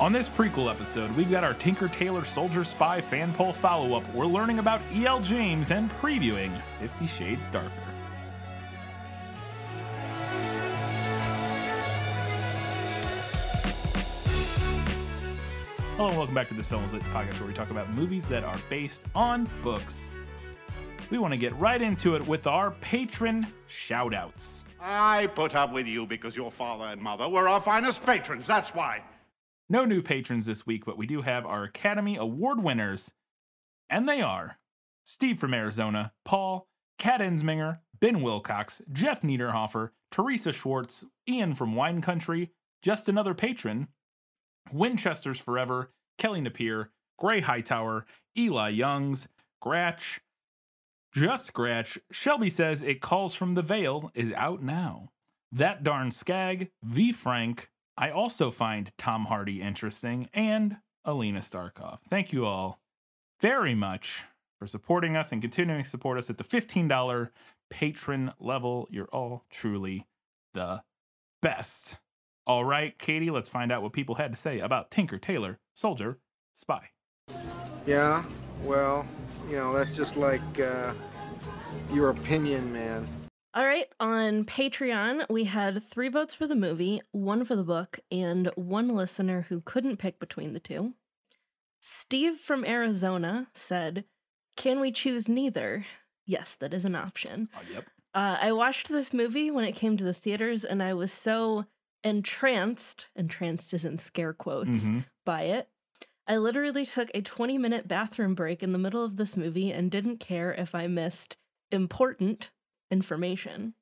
On this prequel episode, we've got our Tinker Tailor Soldier Spy fan poll follow up. We're learning about E.L. James and previewing Fifty Shades Darker. Hello and welcome back to this Film is Lit podcast where we talk about movies that are based on books. We want to get right into it with our patron shoutouts. I put up with you because your father and mother were our finest patrons, that's why. No new patrons this week, but we do have our Academy Award winners. And they are Steve from Arizona, Paul, Kat Ensminger, Ben Wilcox, Jeff Niederhofer, Teresa Schwartz, Ian from Wine Country, just another patron, Winchester's Forever, Kelly Napier, Gray Hightower, Eli Youngs, Gratch, Just Scratch, Shelby says It Calls from the Veil is out now. That Darn Skag, V Frank, I also find Tom Hardy interesting, and Alina Starkov. Thank you all very much for supporting us and continuing to support us at the $15 patron level. You're all truly the best. All right, Katie, let's find out what people had to say about Tinker Tailor Soldier Spy. Yeah, well, you know, that's just like uh, your opinion, man. All right, on Patreon, we had three votes for the movie, one for the book, and one listener who couldn't pick between the two. Steve from Arizona said, Can we choose neither? Yes, that is an option. Oh, yep. Uh, I watched this movie when it came to the theaters, and I was so entranced, entranced is in scare quotes, Mhm. by it. I literally took a 20 minute bathroom break in the middle of this movie and didn't care if I missed important information.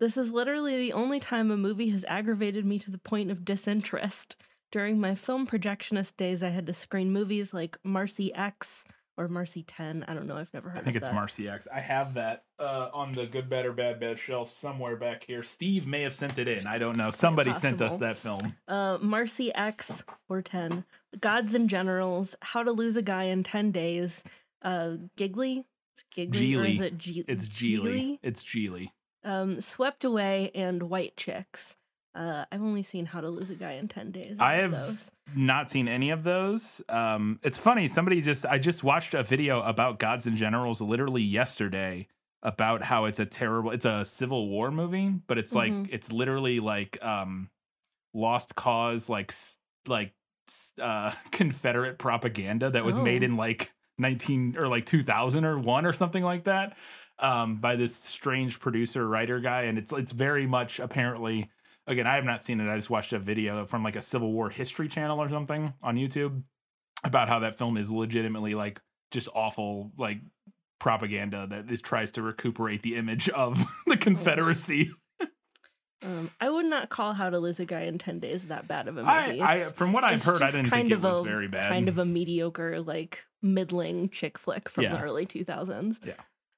This is literally the only time a movie has aggravated me to the point of disinterest. During my film projectionist days, I had to screen movies like Marci X or Marci 10. I don't know, I've never heard I think it's that. Marci X. I have that uh, on the Good, Better, Bad, Bad shelf somewhere back here. Steve may have sent it in. I don't know. Somebody sent us that film. Uh, Marci X or 10, Gods and Generals, How to Lose a Guy in 10 Days, uh, Giggly, it's Giggly, or is Geely. it G- It's Geely. It's Geely. Um, Swept Away and White Chicks. Uh, I've only seen How to Lose a Guy in 10 Days. I have those. not seen any of those. Um, it's funny. Somebody just I just watched a video about Gods and Generals literally yesterday about how it's a terrible. It's a Civil War movie, but it's like Mhm. it's literally like um, Lost Cause, like like uh, Confederate propaganda that was made Oh. in like nineteen or like two thousand or one or something like that. Um, by this strange producer writer guy, and it's it's very much apparently again, I have not seen it. I just watched a video from like a Civil War history channel or something on YouTube about how that film is legitimately like just awful, like propaganda that is tries to recuperate the image of the Confederacy. Um, I would not call How to Lose a Guy in 10 Days that bad of a movie. I, It's- from what I've heard, I didn't think it was a- very bad. Kind of a mediocre, like middling chick flick from Yeah. the early 2000s. Yeah.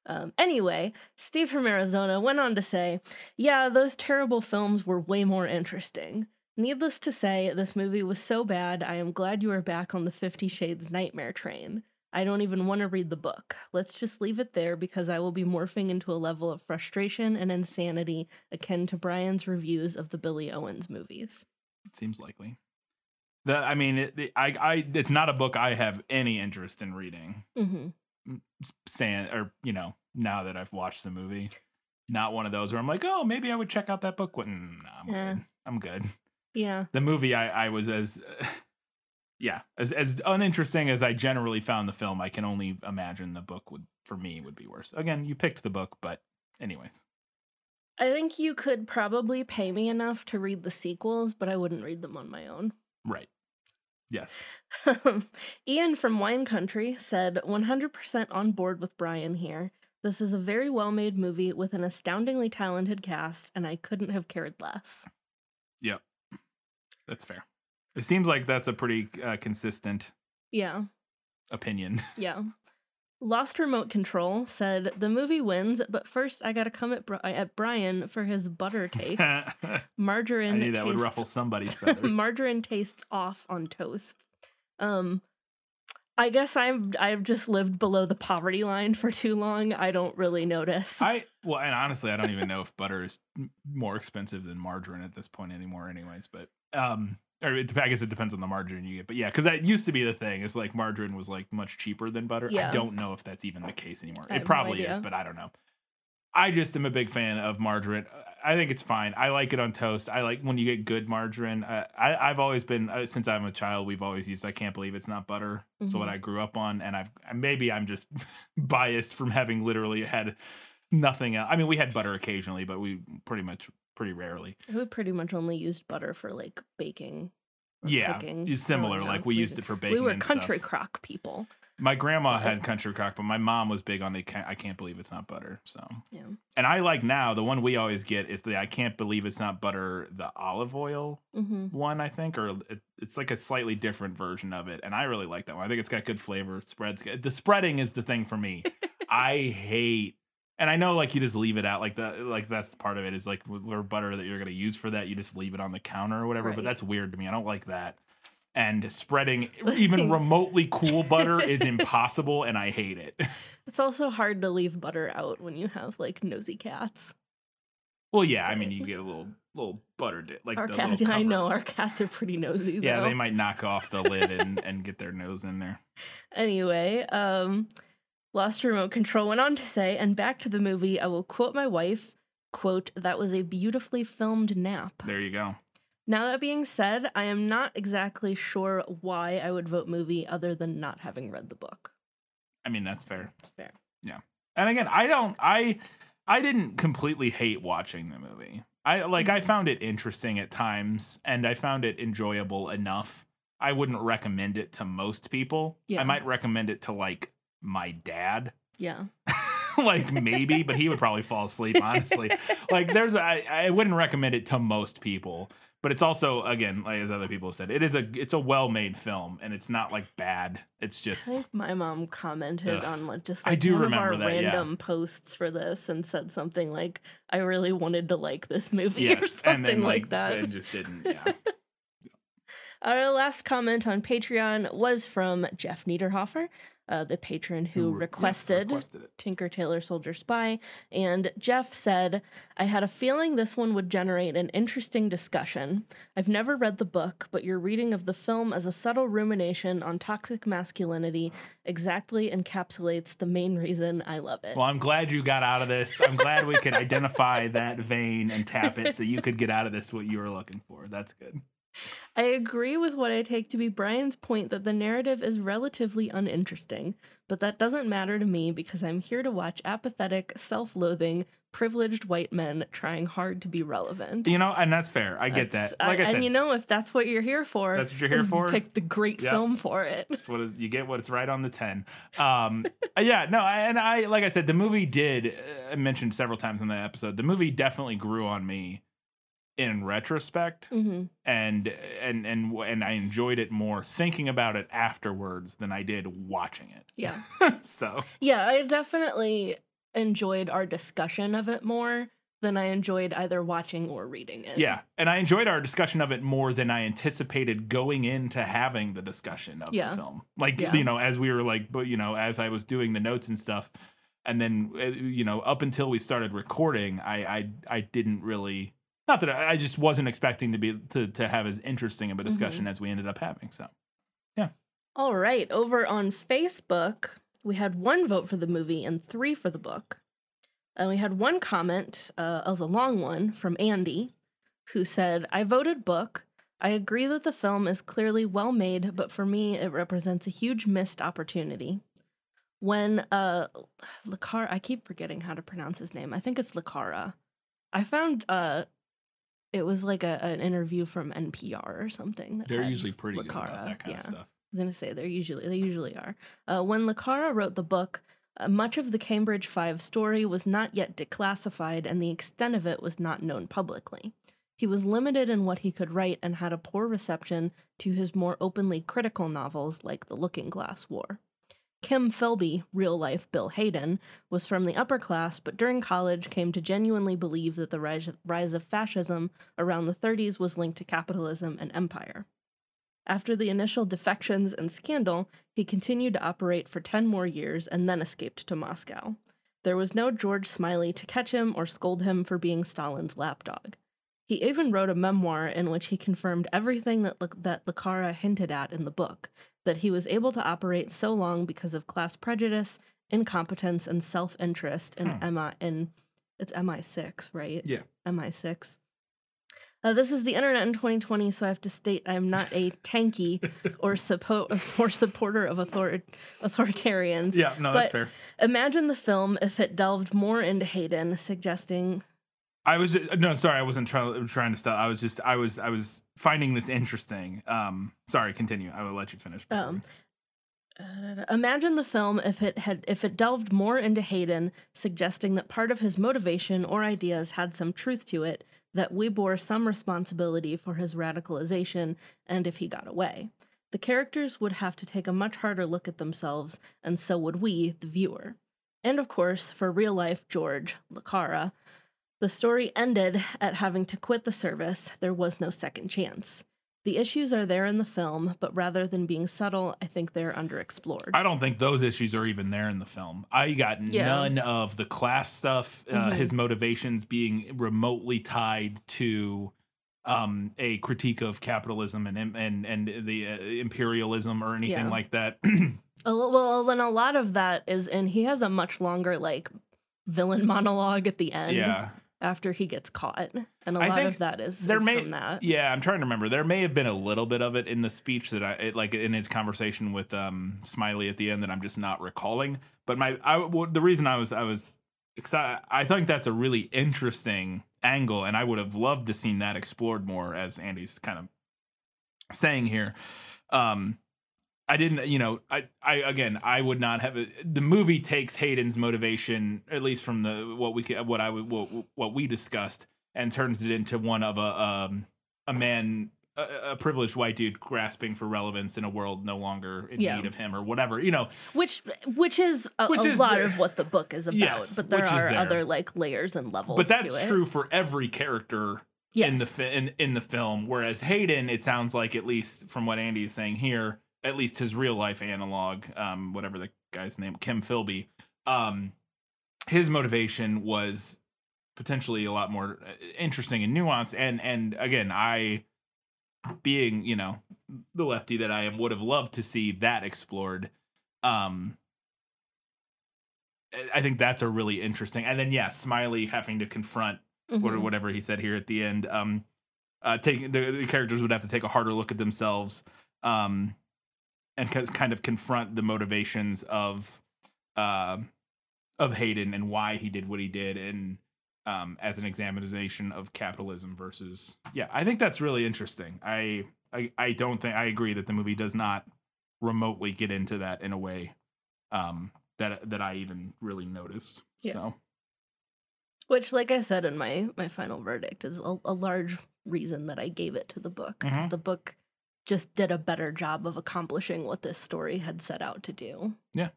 Um, anyway, Steve from Arizona went on to say, Yeah, those terrible films were way more interesting. Needless to say, this movie was so bad, I am glad you are back on the Fifty Shades nightmare train. I don't even want to read the book. Let's just leave it there because I will be morphing into a level of frustration and insanity akin to Brian's reviews of the Billy Owens movies. It seems likely. The, I mean, it, the- I, I, it's not a book I have any interest in reading. hmm Saying, or you know, now that I've watched the movie, not one of those where I'm like, oh, maybe I would check out that book. What? Nah, I'm good. I'm good. Yeah. the movie I, I was as yeah as as uninteresting as I generally found the film. I can only imagine the book would for me would be worse. Again, you picked the book, but anyways, I think you could probably pay me enough to read the sequels, but I wouldn't read them on my own. right? Yes, Ian from Wine Country said 100% on board with Brian here. This is a very well made movie with an astoundingly talented cast, and I couldn't have cared less. yep, that's fair. It seems like that's a pretty uh, consistent Yeah, opinion. yeah. Lost Remote Control said the movie wins, but first I gotta come at, Bri- at Brian for his butter. I Margarine knew that would ruffle somebody's feathers. margarine tastes off on toast. Um, I guess I'm I've just lived below the poverty line for too long. I don't really notice. I well, and honestly, I don't even know if butter is more expensive than margarine at this point anymore, anyways. But um, or it, I guess it depends on the margarine you get. But yeah, because that used to be the thing. It's like margarine was like much cheaper than butter. I don't know if that's even the case anymore. It no probably is, but I don't know. I just am a big fan of margarine. I think it's fine. I like it on toast. I like when you get good margarine. Uh, I I've always been uh, since I'm a child. We've always used. I can't believe it's not butter. So what Mhm. I grew up on, and I've maybe I'm just biased from having literally had nothing else. I mean, we had butter occasionally, but we pretty much pretty rarely. We pretty much only used butter for like baking. Yeah, cooking. it's similar. Like up. we used it for baking. We were country stuff. crock people. My grandma had country crock, but my mom was big on the. Can't, I can't believe it's not butter. So Yeah. and I like now the one we always get is the I can't believe it's not butter. The olive oil hmm one, I think, or it, it's like a slightly different version of it, and I really like that one. I think it's got good flavor. Spreads good. The spreading is the thing for me. I hate, and I know like you just leave it out, like the like that's part of it is like where butter that you're gonna use for that, you just leave it on the counter or whatever. But that's weird to me. I don't like that. And spreading even remotely cool butter is impossible, and I hate it. It's also hard to leave butter out when you have like nosy cats. Well, yeah, I mean you get a little little butter dip, like our the cat, I know our cats are pretty nosy. Yeah, they might knock off the lid and, and get their nose in there. Anyway, um, Lost Remote Control went on to say, and back to the movie, I will quote my wife, quote, that was a beautifully filmed nap. There you go. Now that being said, I am not exactly sure why I would vote movie other than not having read the book. I mean, that's fair. Fair. Yeah. And again, I don't I I didn't completely hate watching the movie. I like I Mhm. found it interesting at times and I found it enjoyable enough. I wouldn't recommend it to most people. Yeah. I might recommend it to like my dad. Yeah. like maybe, but he would probably fall asleep, honestly. like there's I I wouldn't recommend it to most people. But it's also again, like as other people have said, it is a it's a well made film and it's not like bad. It's I just think my mom commented Ugh. on like just I do one of our remember that, yeah. random posts for this and said something like, I really wanted to like this movie or yes, something and then like, like, that. and just didn't. Yeah. Our last comment on Patreon was from Jeff Niederhofer, uh, the patron who, re- yes, requested, requested. Tinker Tailor Soldier Spy. And Jeff said, I had a feeling this one would generate an interesting discussion. I've never read the book, but your reading of the film as a subtle rumination on toxic masculinity exactly encapsulates the main reason I love it. Well, I'm glad you got out of this. I'm glad we could identify that vein and tap it so you could get out of this what you were looking for. That's good. I agree with what I take to be Brian's point that the narrative is relatively uninteresting, but that doesn't matter to me because I'm here to watch apathetic, self loathing, privileged white men trying hard to be relevant. You know, and that's fair. I get That's- that. Like I, said, and you know, if that's what you're here for, That's what you're here for? Pick the great Yep. film for it. That's what it- you get. What it's right on the ten. Um, yeah, no, I- and I like I said, the movie did. Uh, I mentioned several times in the episode. The movie definitely grew on me in retrospect, hmm and and and and I enjoyed it more thinking about it afterwards than I did watching it. Yeah. so Yeah, I definitely enjoyed our discussion of it more than I enjoyed either watching or reading it. yeah, and I enjoyed our discussion of it more than I anticipated going into having the discussion of Yeah. the film. Like Yeah. you know, as we were like, but you know, as I was doing the notes and stuff, and then uh, you know, up until we started recording, I I I didn't really. Not that I, I just wasn't expecting to be to, to have as interesting of a discussion as we ended up having. So yeah. All right, over on Facebook, we had one vote for the movie and three for the book. And we had one comment, uh, as a long one, from Andy, who said, I voted book. I agree that the film is clearly well made, but for me, it represents a huge missed opportunity. When uh, Lacara, I keep forgetting how to pronounce his name. I think it's Lacara. I found uh, it was like a, an interview from NPR or something. that they're usually pretty good about that kind yeah. of stuff. I was gonna say they're usually they usually are. Uh, when Lacara wrote the book, uh, much of the Cambridge Five story was not yet declassified, and the extent of it was not known publicly. He was limited in what he could write and had a poor reception to his more openly critical novels like The Looking Glass War. Kim Philby, real life Bill Haydon, was from the upper class, but during college came to genuinely believe that the rise, of fascism around the 30s was linked to capitalism and empire. After the initial defections and scandal, he continued to operate for 10 more years and then escaped to Moscow. There was no George Smiley to catch him or scold him for being Stalin's lapdog. He even wrote a memoir in which he confirmed everything that Le- that Lucara hinted at in the book, that he was able to operate so long because of class prejudice, incompetence, and self-interest in MI in it's MI6, right? Yeah. MI6. Uh, this is the internet in 2020, so I have to state I am not a tanky or, suppo- or supporter of author- authoritarians. Yeah, no, that's fair. Imagine the film if it delved more into Haydon, suggesting I was no, sorry, I wasn't trying trying to stop. I was just I was I was finding this interesting. Um, sorry, continue. I will let you finish. before Um, uh, imagine the film if it had if it delved more into Haydon, suggesting that part of his motivation or ideas had some truth to it, that we bore some responsibility for his radicalization, and if he got away. The characters would have to take a much harder look at themselves, and so would we, the viewer. And of course, for real life George, Lucara, the story ended at having to quit the service. There was no second chance. The issues are there in the film, but rather than being subtle, I think they're underexplored. I don't think those issues are even there in the film. I got Yeah. none of the class stuff, uh, Mhm. his motivations being remotely tied to um, a critique of capitalism and and and the uh, imperialism or anything Yeah. like that. Well, then a lot of that is and He has a much longer like villain monologue at the end. yeah, After he gets caught, and a I lot of that is, there is may from that. yeah i'm trying to remember. There may have been a little bit of it in the speech that i it, like in his conversation with um smiley at the end that i'm just not recalling. But my i well, the reason i was i was excited i think that's a really interesting angle and i would have loved to seen that explored more as andy's kind of saying here. Um I didn't, you know, I, I again, I would not have the movie takes Haydon's motivation, at least from the what we what I would what, what we discussed, and turns it into one of a um a man a, a privileged white dude grasping for relevance in a world no longer in Yeah. need of him or whatever, you know. Which, which is a, Which a is lot the- of what the book is about. Yes, but there are there. other like layers and levels. But that's true for every character Yes. in the fi- in in the film. Whereas Haydon, it sounds like at least from what Andy is saying here, at least his real life analog, um, whatever the guy's name, Kim Philby, um, his motivation was potentially a lot more uh, interesting and nuanced. And and again, I, being you know the lefty that I am, would have loved to see that explored. Um, I- think that's a really interesting. And then yeah, Smiley having to confront Mhm. whatever he said here at the end. Um, uh, taking the, the characters would have to take a harder look at themselves, um, and kind of confront the motivations of, uh, of Haydon and why he did what he did, and um, as an examination of capitalism versus yeah, I think that's really interesting. I I I don't think I agree that the movie does not remotely get into that in a way, um, that that I even really noticed. Yeah. So. Which, like I said in my my final verdict, is a, a large reason that I gave it to the book because Mhm. the book just did a better job of accomplishing what this story had set out to do. Yeah.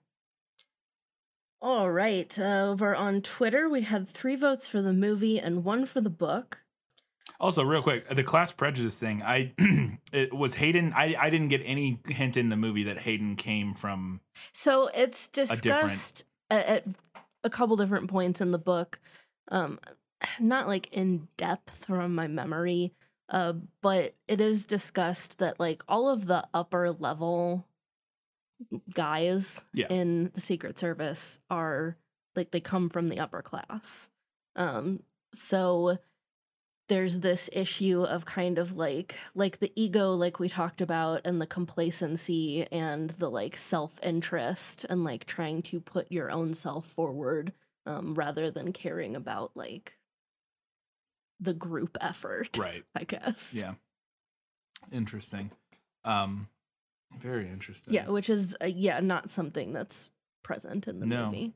All right. Uh, over on Twitter, we had three votes for the movie and one for the book. Also, real quick, the class prejudice thing. I it was Haydon. I I didn't get any hint in the movie that Haydon came from. So it's discussed at a couple different points in the book. Um, not like in depth from my memory, uh, but it is discussed that like all of the upper level guys Yeah. in the Secret Service are like they come from the upper class. Um, so there's this issue of kind of like like the ego like we talked about and the complacency and the like self-interest and like trying to put your own self forward um, rather than caring about like the group effort Right. i guess Yeah. Interesting. Um, very interesting. yeah which is uh, yeah not something that's present in the No. movie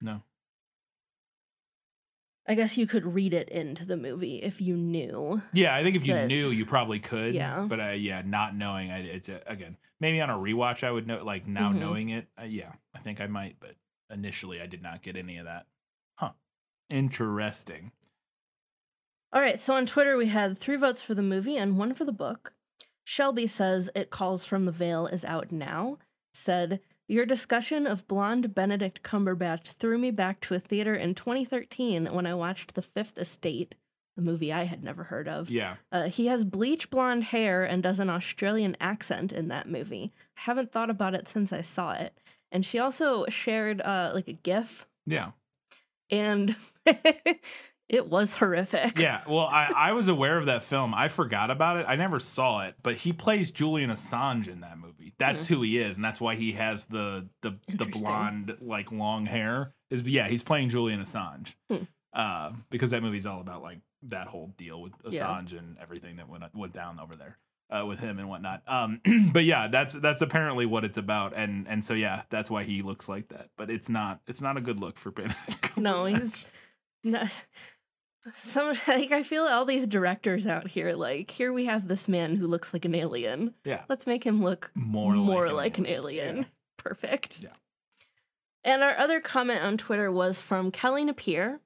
No. i guess you could read it into the movie if you knew Yeah, I think if you knew, you probably could. Yeah. But uh, yeah, not knowing, I, it's uh, again maybe on a rewatch I would know. Like now Mhm. knowing it, uh, yeah, I think I might. But initially, I did not get any of that. Huh. Interesting. All right, so on Twitter we had three votes for the movie and one for the book. Shelby says It Calls from the Veil is out now. Said, Your discussion of blonde Benedict Cumberbatch threw me back to a theater in 2013 when I watched The Fifth Estate. a movie I had never heard of. Yeah. Uh, he has bleach blonde hair and does an Australian accent in that movie. I haven't thought about it since I saw it. And she also shared uh, like a GIF, Yeah. and it was horrific. Yeah. Well, I, I was aware of that film. I forgot about it. I never saw it, but he plays Julian Assange in that movie. That's who he is, and that's why he has the the the blonde like long hair. Is yeah, he's playing Julian Assange. Hmm. Uh, because that movie's all about like that whole deal with Yeah. Assange and everything that went went down over there. Uh, with him and whatnot, um, but yeah, that's that's apparently what it's about, and and so yeah, that's why he looks like that. But it's not it's not a good look for Benedict. No, he's some like I feel all these directors out here like here we have this man who looks like an alien. yeah Let's make him look more more like, like, an alien. Yeah. Perfect. Yeah. And our other comment on Twitter was from Kelly Napier,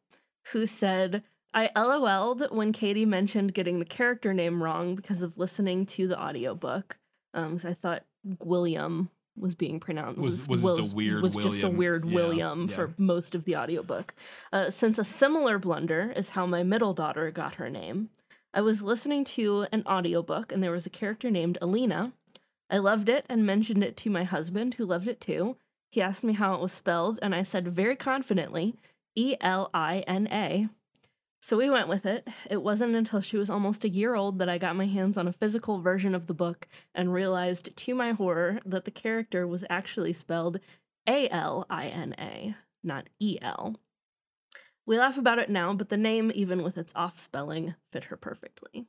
who said, I LOL'd when Katie mentioned getting the character name wrong because of listening to the audiobook. Um, 'cause I thought William was being pronounced Was- was just a weird was just a William. weird Yeah, William yeah. for most of the audiobook. Uh, since a similar blunder is how my middle daughter got her name. I was listening to an audiobook and there was a character named Alina. I loved it and mentioned it to my husband, who loved it too. He asked me how it was spelled, and I said very confidently, E L I N A. So we went with it. It wasn't until she was almost a year old that I got my hands on a physical version of the book and realized, to my horror, that the character was actually spelled A L I N A, not E L. We laugh about it now, but the name, even with its off spelling, fit her perfectly.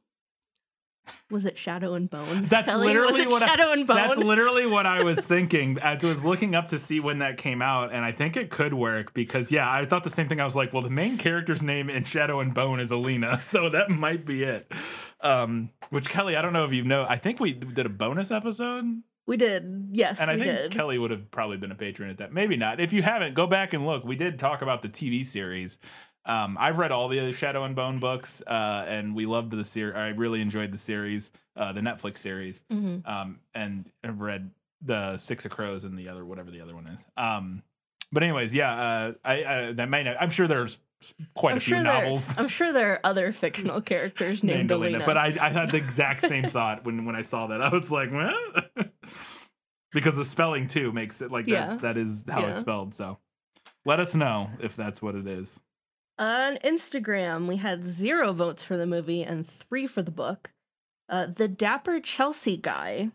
Was it Shadow and Bone? That's Kelly? literally what Shadow I, and Bone. That's literally what I was thinking I was looking up to see when that came out, and I think it could work because yeah, I thought the same thing. I was like, well, the main character's name in Shadow and Bone is Alina, so that might be it. Um, which Kelly, I don't know if you know. I think we did a bonus episode, we did. Yes, and I think did. Kelly would have probably been a patron at that. Maybe not. If you haven't, go back and look. We did talk about the TV series. Um, I've read all the Shadow and Bone books, uh, and we loved the series. I really enjoyed the series, uh, the Netflix series Mhm. um, and I've read the Six of Crows and the other whatever the other one is. Um, but anyways, yeah, uh, I, I that may not, I'm sure there's quite I'm a few sure, there, novels I'm sure there are other fictional characters named, Alina. but I, I had the exact same thought when when I saw that. I was like, what? because the spelling too makes it like Yeah. that. That is how Yeah. it's spelled. So let us know if that's what it is. On Instagram, we had zero votes for the movie and three for the book. Uh, the Dapper Chelsea guy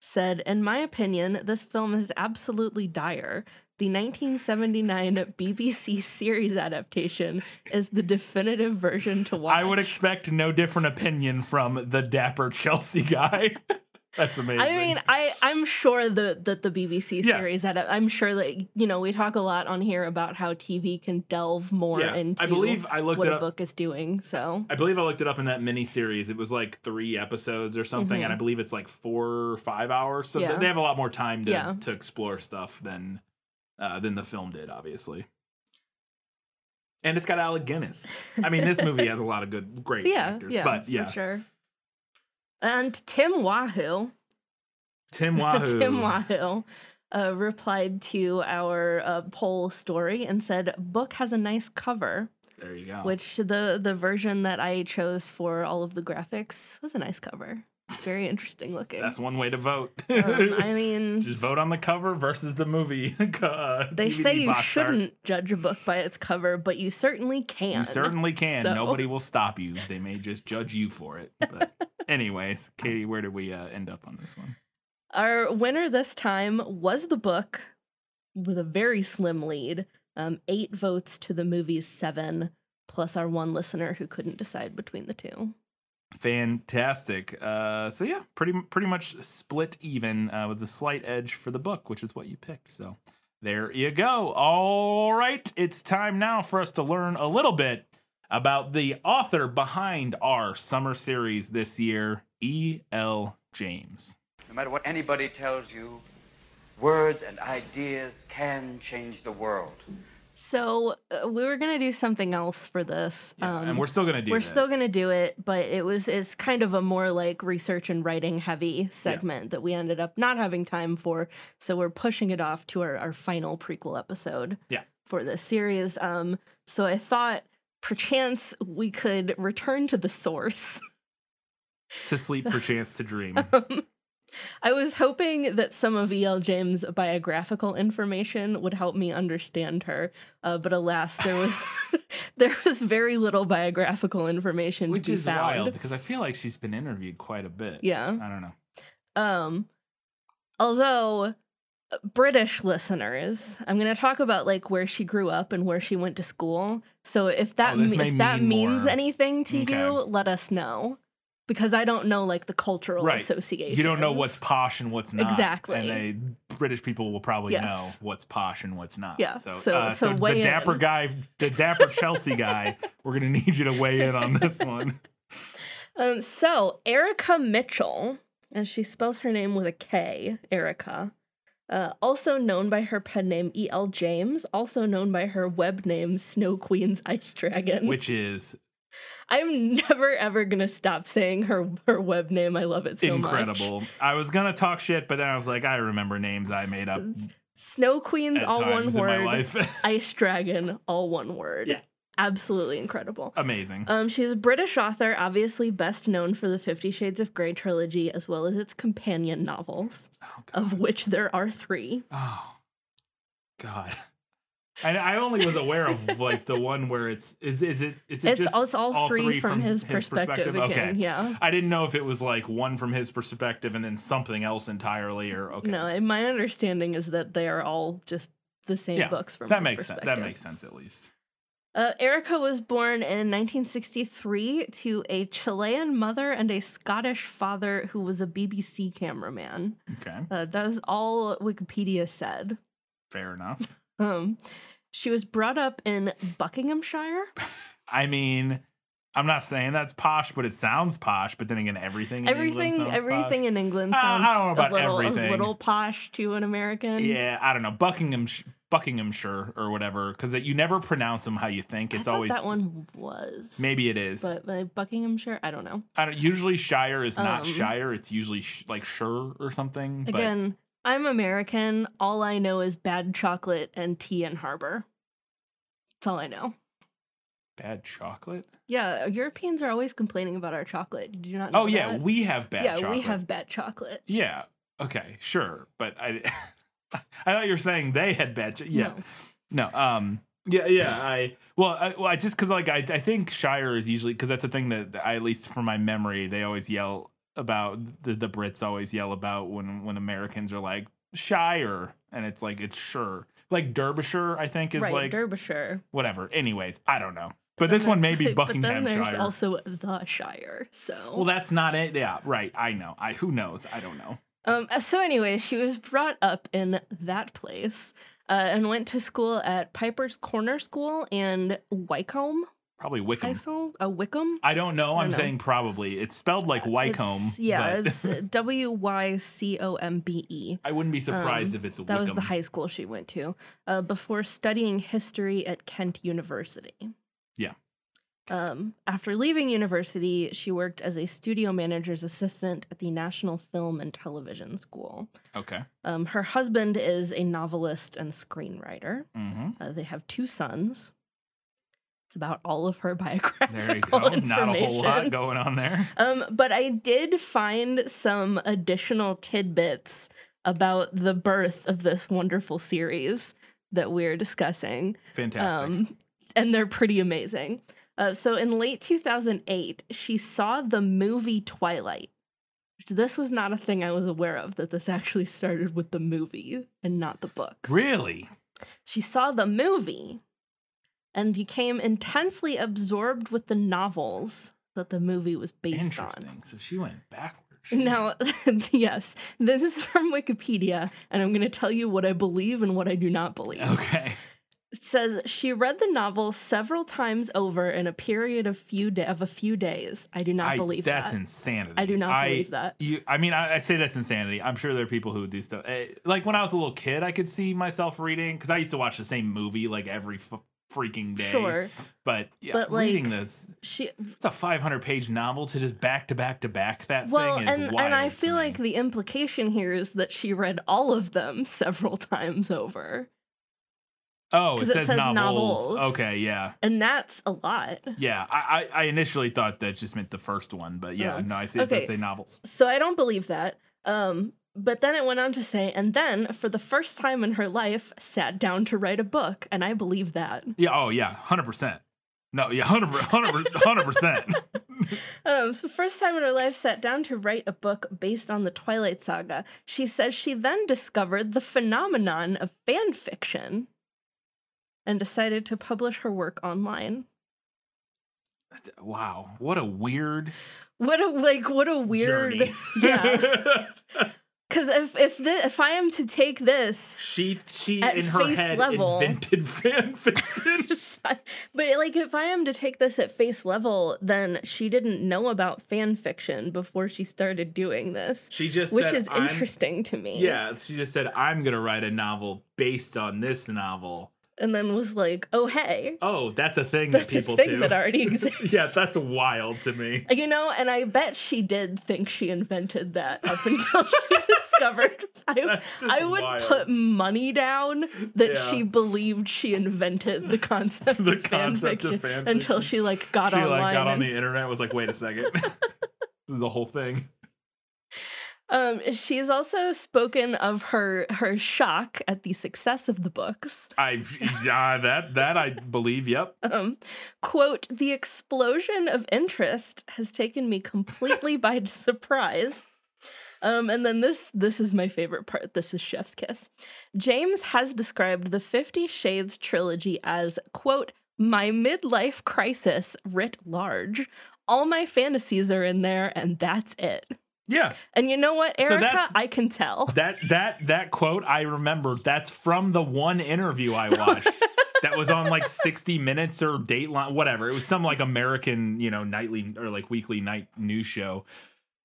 said, In my opinion, this film is absolutely dire. The 1979 BBC series adaptation is the definitive version to watch. I would expect no different opinion from the dapper Chelsea guy. that's amazing. I mean, I I'm sure that that the BBC Yes. series that I'm sure that you know we talk a lot on here about how TV can delve more Yeah, I into believe I looked what a up- book is doing. So I believe I looked it up in that mini series. It was like three episodes or something, Mhm. and I believe it's like four or five hours. So Yeah. they have a lot more time to, Yeah. to explore stuff than uh, than the film did, obviously. And it's got Alec Guinness. I mean, this movie has a lot of good, great actors. but yeah, for sure. And Tim Wahoo, Tim Wahoo. Tim Wahoo, uh, replied to our uh, poll story and said, "Book has a nice cover." There you go. Which the the version that I chose for all of the graphics was a nice cover. Very interesting looking. That's one way to vote. um, I mean, Just vote on the cover versus the movie. uh, they DVD say you shouldn't judge a book by its cover, but you certainly can. You certainly can. So- Nobody will stop you. They may just judge you for it. But anyways, Katie, where did we uh, end up on this one? Our winner this time was the book with a very slim lead. Um, eight votes to the movie's seven, plus our one listener who couldn't decide between the two. Fantastic. Uh, so yeah, pretty pretty much split even uh, with a slight edge for the book, which is what you picked. So there you go. All right, it's time now for us to learn a little bit about the author behind our summer series this year, E. L. James. No matter what anybody tells you, words and ideas can change the world. So uh, we were gonna do something else for this. Yeah, um, and we're still gonna do. we're that. still gonna do it, but it was it's kind of a more like research and writing heavy segment that we ended up not having time for. So we're pushing it off to our, our final prequel episode. Yeah. For this series. Um, so I thought perchance we could return to the source. To sleep, perchance to dream. I was hoping that some of E.L. James' biographical information would help me understand her, uh, but alas, there was there was very little biographical information Which to be is found. wild because I feel like she's been interviewed quite a bit. Yeah. I don't know. Um, although uh, British listeners, I'm going to talk about like where she grew up and where she went to school. So if that Oh, me- if that mean means more. anything to Okay. you, let us know because I don't know like the cultural Right. association. You don't know what's posh and what's not. Exactly. And they British people will probably Yes. know what's posh and what's not. Yeah, So, so- uh, so so, the dapper in. guy, the dapper Chelsea guy, we're gonna need you to weigh in on this one. Um, so Erika Mitchell, and she spells her name with a K, Erika. Uh, also known by her pen name E.L. James, also known by her web name Snow Queen's Ice Dragon. Which is I'm never ever gonna stop saying her her web name. I love it so much. incredible. I was gonna talk shit, but then I was like, I remember names I made up Snow Queen's all one times in my word. Ice Dragon all one word. Yeah. Absolutely incredible. Amazing. Um, she's a British author, obviously best known for the Fifty Shades of Grey trilogy, as well as its companion novels, of which there are three. Oh, God. I, I only was aware of like the one where it's is is it is it It's, just it's all, three, from, his, perspective, again. Okay, Yeah. I didn't know if it was like one from his perspective and then something else entirely, or okay. No, and my understanding is that they are all just the same yeah, books from that his makes sense. That makes sense at least. Uh, Erika was born in 1963 to a Chilean mother and a Scottish father who was a BBC cameraman. Okay, Uh, that is all Wikipedia said. fair enough. Um, she was brought up in Buckinghamshire. I mean, I'm not saying that's posh, but it sounds posh. But then again, everything, in everything, England everything posh. in England Uh, I sounds don't know about a little, a little posh to an American. Yeah, I don't know Buckingham, Buckinghamshire or whatever, because you never pronounce them how you think. It's always that one was maybe it is. but, Buckinghamshire, I don't know. I don't, usually Shire is not Um, Shire. It's usually sh- like Sure or something. But Again, I'm American. All I know is bad chocolate and tea in harbor. That's all I know. bad chocolate. Yeah, Europeans are always complaining about our chocolate. Did you not know Oh yeah, that? we have bad yeah, chocolate. we have bad chocolate. Yeah. Okay. Sure. But I, I thought you were saying they had bad. Cho- yeah. No. Um. Yeah. Yeah. I. Well. I, well. I just because like I. I think Shire is usually because that's a thing that I at least from my memory they always yell about the the Brits always yell about when when Americans are like Shire and it's like it's sure like Derbyshire I think is right, like Derbyshire. whatever. Anyways, I don't know. But this one may be But then Buckinghamshire. there's also the Shire. So well, that's not it. Yeah, right. I know. I who knows? I don't know. Um, so anyway, she was brought up in that place uh, and went to school at Piper's Corner School and Wycombe Probably Wickham. School. Uh, Wickham. I don't know. I I'm know. saying probably. It's spelled like Wycombe. It's- yeah, but it's uh, W Y C O M B E. I wouldn't be surprised Um, if it's a Wickham. That was the high school she went to uh, before studying history at Kent University. Yeah. Um, after leaving university, she worked as a studio manager's assistant at the National Film and Television School. Okay. Um, her husband is a novelist and screenwriter. Mm-hmm. Uh, they have two sons. It's about all of her biographical There you go. information. Not a whole lot going on there. Um, but I did find some additional tidbits about the birth of this wonderful series that we're discussing. Fantastic. Um, and they're pretty amazing. Uh, so in late 2008, she saw the movie Twilight. This was not a thing I was aware of, that this actually started with the movie and not the books. really? She saw the movie and became intensely absorbed with the novels that the movie was based on. Interesting. So she went backwards. Now, yes, this is from Wikipedia, and I'm going to tell you what I believe and what I do not believe. Okay. It says she read the novel several times over in a period of few da- of a few days. I do not I, believe that's that. insanity. I do not I- believe that. You, I mean, I, I say that's insanity. I'm sure there are people who do stuff. eh, Like when I was a little kid, I could see myself reading because I used to watch the same movie like every f- freaking day. Sure, But yeah, But, like, reading this, she it's a 500 page novel to just back to back to back that well, thing is and wild. and I feel like the implication here is that she read all of them several times over. Oh, it it says, says novels. novels. Okay, yeah. And that's a lot. Yeah, I, I, I initially thought that just meant the first one, but yeah, Oh, no, I see it okay. does say novels. So I don't believe that. Um, but then it went on to say, and then for the first time in her life, sat down to write a book, and I believe that. Yeah, oh yeah, hundred percent. No, yeah, Hundred. Hundred. Hundred percent. Um, so first time in her life, sat down to write a book based on the Twilight Saga. She says she then discovered the phenomenon of fan fiction, and decided to publish her work online. Wow, what a weird What a like what a weird journey. yeah. Because if if the, if I am to take this she she At in her face head level. invented fan fiction. but like if I am to take this at face level, then she didn't know about fan fiction before she started doing this, She just which said, is interesting to me. Yeah, she just said, "I'm gonna write a novel based on this novel." And then was like, "Oh hey, Oh, that's a thing that's that people thing do. that already exists." yes, that's wild to me. Uh, you know, and I bet she did think she invented that up until she discovered. I, I would wild. put money down that Yeah. she believed she invented the concept The of fan concept of fiction fan until she like got she online. like got on the internet, was like, "Wait a second, this is a whole thing." Um, she's also spoken of her her shock at the success of the books. I yeah, that that I believe. Yep. Um, quote: "The explosion of interest has taken me completely by surprise." Um, and then this this is my favorite part. This is Chef's Kiss. James has described the Fifty Shades trilogy as quote my midlife crisis writ large. All my fantasies are in there, and that's it. Yeah. And you know what, Erika? that's- I can tell. That that that quote I remember. That's from the one interview I watched. that was on like 60 Minutes or Dateline, whatever. It was some like American, you know, nightly or like weekly night news show,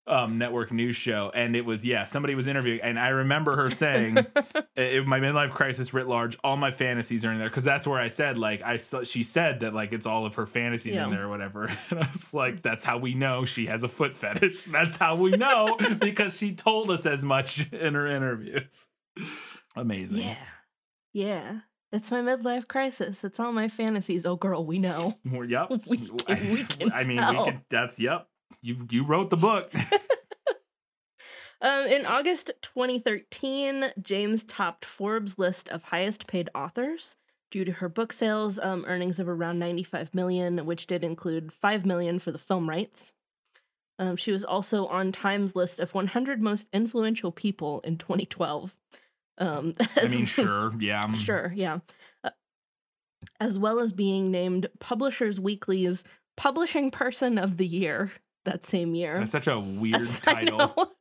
um, network news show, and it was yeah, somebody was interviewing, and I remember her saying, it, "My midlife crisis writ large, all my fantasies are in there," because that's where I said like I saw, she said that like it's all of her fantasies Yeah. in there or whatever, and I was like, that's how we know she has a foot fetish. That's how we know because she told us as much in her interviews. Amazing. Yeah. Yeah. It's my midlife crisis. It's all my fantasies. Oh, girl, we know. Well, Yep. We can- we can I mean, tell. we can. That's yep. You you wrote the book. Um, in August 2013, James topped Forbes' list of highest paid authors due to her book sales, um, earnings of around 95 million, which did include 5 million for the film rights. Um, she was also on Time's list of 100 most influential people in 2012. Um, I mean, sure. Yeah. I'm- Sure, yeah. Uh, as well as being named Publishers Weekly's Publishing Person of the Year that same year. That's such a weird That's- I title. know.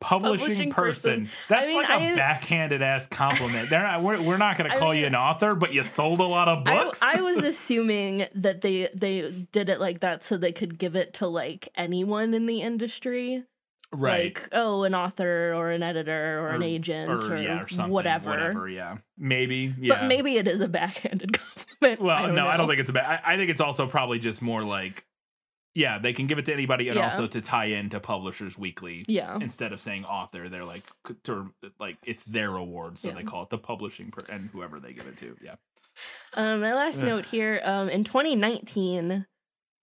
Publishing, Publishing person. person. That's I mean, like a I- backhanded ass compliment. They're not, we're, we're not going to I call you an author, but you sold a lot of books. I was assuming that they they did it like that so they could give it to like anyone in the industry, right. like oh, an author or an editor or, an agent or, yeah, or something. whatever. Whatever. Yeah. Maybe. Yeah. But maybe it is a backhanded compliment. Well, I no, I don't think it's a bad. I, I think it's also probably just more like, yeah, they can give it to anybody, and Yeah. also to tie into Publishers Weekly. Yeah. Instead of saying author, they're like, to, like it's their award, so Yeah. they call it the publishing per- and whoever they give it to. Yeah. Um, my last note here, um, in 2019,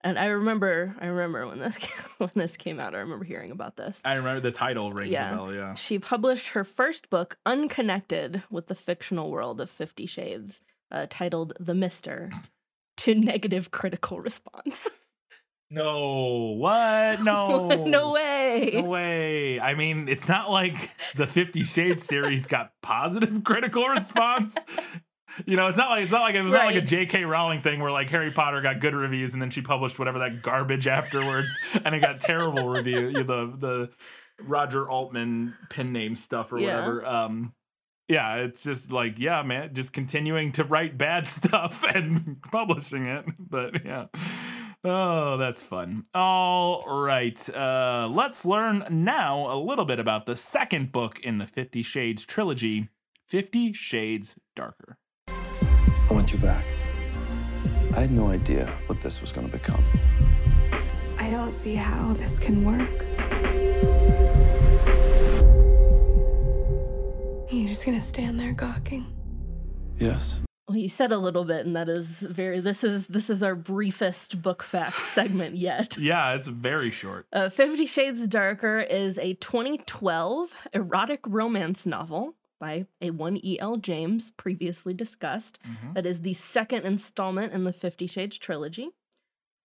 and I remember, I remember when this when this came out. I remember hearing about this. I remember the title rings Yeah. a bell. Yeah. She published her first book, unconnected with the fictional world of Fifty Shades, uh, titled "The Mister," to negative critical response. No. What? No. no way. No way. I mean, it's not like the Fifty Shades series got positive critical response. You know, it's not like it's not like it was not like a J.K. Rowling thing where like Harry Potter got good reviews and then she published whatever that garbage afterwards and it got terrible review. You know, the the Roger Altman pen name stuff or Yeah. whatever. Um, yeah, it's just like yeah, man, just continuing to write bad stuff and publishing it. But yeah. Oh, that's fun. All right. Uh, let's learn now a little bit about the second book in the Fifty Shades trilogy Fifty Shades Darker. I want you back. I had no idea what this was going to become. I don't see how this can work. You're just gonna stand there gawking. Yes. Well, you said a little bit, and that is very. This is this is our briefest book fact segment yet. Yeah, it's very short. Uh, Fifty Shades Darker is a 2012 erotic romance novel by a one E.L. James, previously discussed. Mhm. That is the second installment in the Fifty Shades trilogy.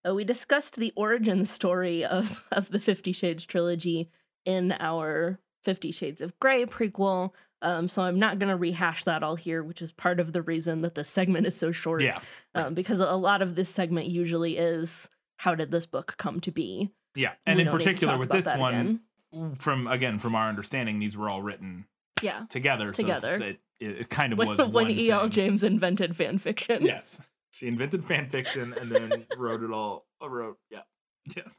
Uh, we discussed the origin story of, of the Fifty Shades trilogy in our Fifty Shades of Grey prequel. Um, so I'm not going to rehash that all here, which is part of the reason that this segment is so short. Yeah, Um, because a lot of this segment usually is how did this book come to be? yeah, and We in don't need to particular with this one, again. from again from our understanding, these were all written Yeah. together. Together. so it, it, kind of was when one E.L. James invented fan fiction. Yes, she invented fan fiction and then wrote it all. Wrote yeah, yes.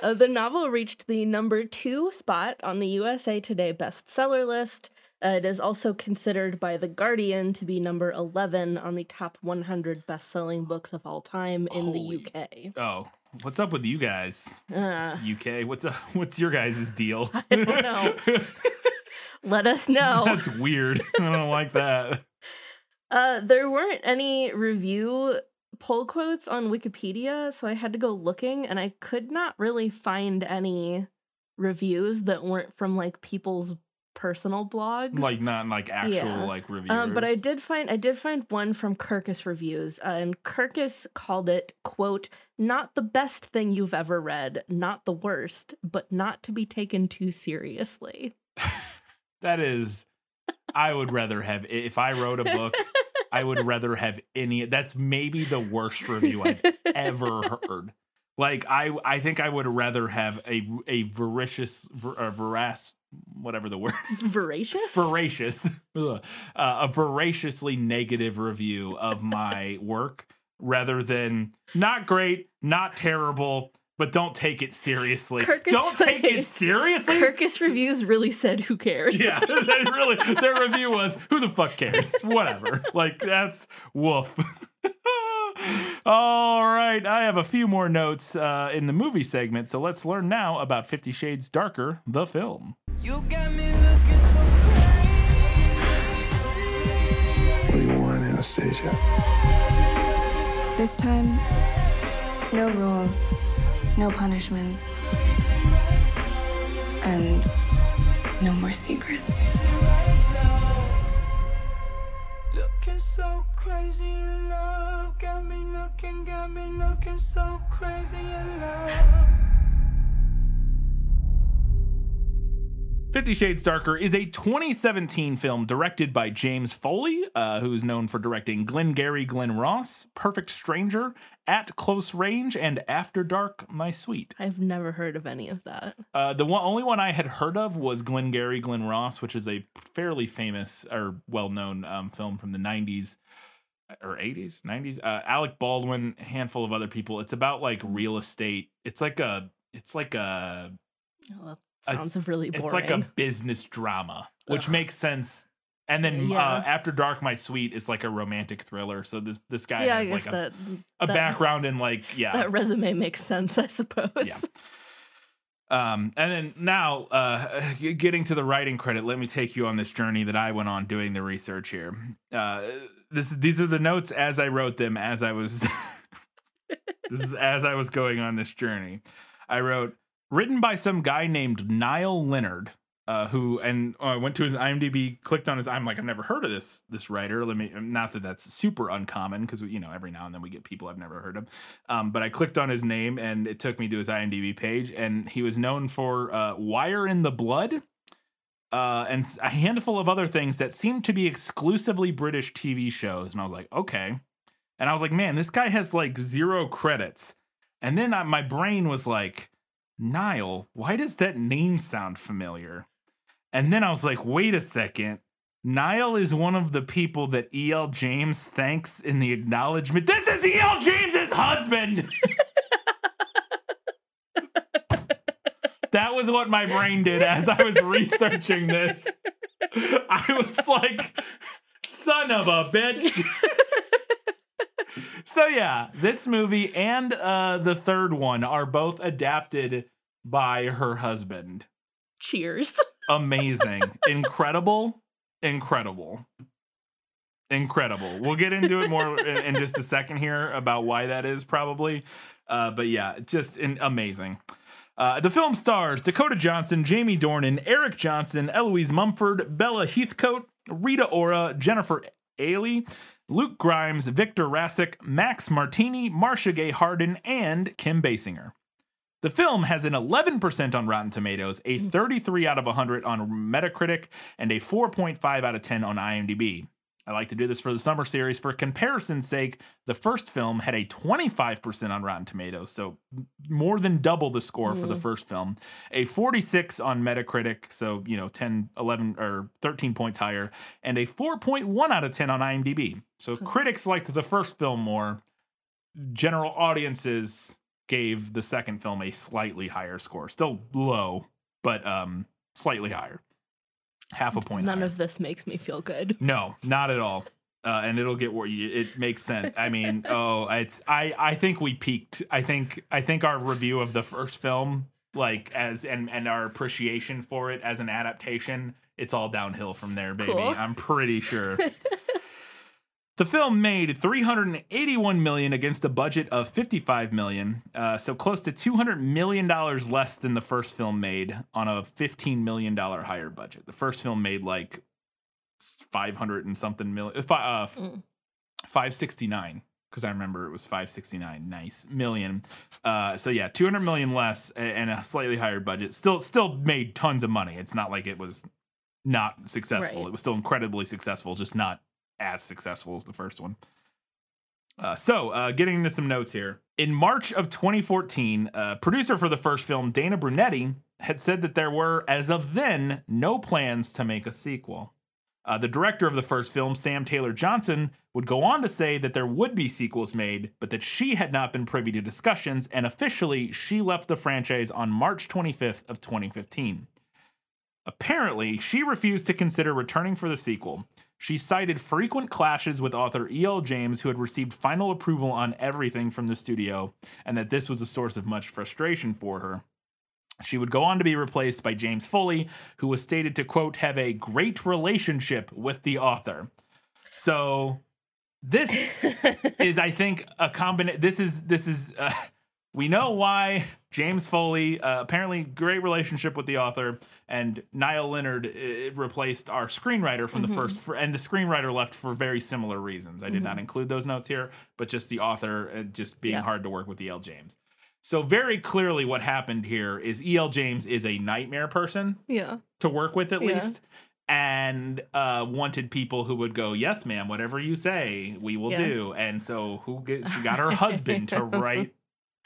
Uh, the novel reached the number two spot on the USA Today bestseller list. Uh, it is also considered by The Guardian to be number 11 on the top 100 best selling books of all time in Holy- the UK. Oh, what's up with you guys? Uh, UK, what's up? What's your guys' deal? I don't know. let us know. That's weird. I don't like that. Uh, there weren't any review pull quotes on Wikipedia, so I had to go looking and I could not really find any reviews that weren't from like people's personal blogs. Like not like actual Yeah. like reviews. Um, but I did find I did find one from Kirkus Reviews, uh, and Kirkus called it "quote not the best thing you've ever read, not the worst, but not to be taken too seriously." that is. I would rather have if I wrote a book. I would rather have any. That's maybe the worst review I've ever heard. Like I, I think I would rather have a a voracious, uh, voracious, whatever the word, is. Voracious. voracious, uh, a voraciously negative review of my work rather than not great, not terrible, but don't take it seriously. Kirkus don't take it seriously. Kirkus Reviews really said, "Who cares?" Yeah, they really their review was who the fuck cares? Whatever. Like that's woof. All right, I have a few more notes uh, in the movie segment, so let's learn now about Fifty Shades Darker, the film. You got me looking so What do you want, Anastasia? This time, no rules, no punishments, and no more secrets. Looking so crazy in love. Got me looking, got me looking so crazy in love. Fifty Shades Darker is a 2017 film directed by James Foley, uh, who is known for directing Glengarry Glen Ross, Perfect Stranger, At Close Range, and After Dark, My Sweet. I've never heard of any of that. Uh, the one, only one I had heard of was Glengarry Glen Ross, which is a fairly famous or well known um, film from the 90s or 80s, 90s. Uh, Alec Baldwin, handful of other people. It's about like real estate. It's like a, it's like a, Oh, sounds really boring. it's like a business drama, which makes sense. And then Yeah. uh, After Dark, My Sweet is like a romantic thriller. So this this guy yeah, has like a, that a that- background in like yeah That resume makes sense, I suppose. Yeah. Um, and then now, uh, getting to the writing credit, let me take you on this journey that I went on doing the research here. Uh, this these are the notes as I wrote them as I was. this is as I was going on this journey. I wrote written by some guy named Niall Leonard. Uh, who and uh, I went to his IMDb, clicked on his. I'm like, I've never heard of this this writer. Let me, not that that's super uncommon because you know every now and then we get people I've never heard of. Um, but I clicked on his name and it took me to his IMDb page, and he was known for uh, Wire in the Blood, uh, and a handful of other things that seemed to be exclusively British TV shows. And I was like, okay. And I was like, man, this guy has like zero credits. And then I, my brain was like, Niall, why does that name sound familiar? And then I was like, wait a second. Niall is one of the people that E.L. James thanks in the acknowledgement. This is E.L. James's husband. that was what my brain did as I was researching this. I was like, son of a bitch. so yeah, this movie and uh, the third one are both adapted by her husband. Cheers. Amazing, incredible, incredible. incredible. We'll get into it more in, in just a second here about why that is probably. Uh, but yeah, just in, amazing. Uh, the film stars Dakota Johnson, Jamie Dornan, Eric Johnson, Eloise Mumford, Bella Heathcote, Rita Ora, Jennifer Ehle, Luke Grimes, Victor Rasuk, Max Martini, Marcia Gay Harden, and Kim Basinger. The film has an 11% on Rotten Tomatoes, a mm. 33 out of 100 on Metacritic, and a 4.5 out of 10 on IMDb. I like to do this for the summer series. For comparison's sake, the first film had a 25% on Rotten Tomatoes, so more than double the score for the first film. A 46 on Metacritic, so, you know, 10, 11, or 13 points higher, and a 4.1 out of 10 on IMDb. So critics liked the first film more. General audiences gave the second film a slightly higher score. Still low, but um slightly higher. Half a point None higher. of this makes me feel good. No, not at all. Uh, and it'll get you, it makes sense. I mean, oh, it's I I think we peaked. I think I think our review of the first film, like as and and our appreciation for it as an adaptation, it's all downhill from there, baby. Cool. I'm pretty sure. The film made 381 million against a budget of 55 million, uh, so close to 200 million dollars less than the first film made on a 15 million dollar higher budget. The first film made like 500 and something million, uh, uh, 569 because I remember it was 569 nice million. Uh, so yeah, 200 million less and a slightly higher budget. Still, still made tons of money. It's not like it was not successful. Right. It was still incredibly successful, just not as successful as the first one. Uh, so, uh, getting into some notes here. In March of 2014, uh, producer for the first film, Dana Brunetti, had said that there were, as of then, no plans to make a sequel. Uh, the director of the first film, Sam Taylor Johnson, would go on to say that there would be sequels made, but that she had not been privy to discussions, and officially she left the franchise on March 25th of 2015. Apparently, she refused to consider returning for the sequel. She cited frequent clashes with author E.L. James, who had received final approval on everything from the studio, and that this was a source of much frustration for her. She would go on to be replaced by James Foley, who was stated to, quote, have a great relationship with the author. So this is, I think, a combination. This is, this is, uh, we know why James Foley, uh, apparently great relationship with the author, and Niall Leonard uh, replaced our screenwriter from the first, and the screenwriter left for very similar reasons. I did not include those notes here, but just the author uh, just being Yeah. hard to work with E.L. James. So very clearly, what happened here is E.L. James is a nightmare person Yeah. to work with at Yeah. least and uh wanted people who would go yes ma'am whatever you say we will Yeah. do and so who get she got her husband to write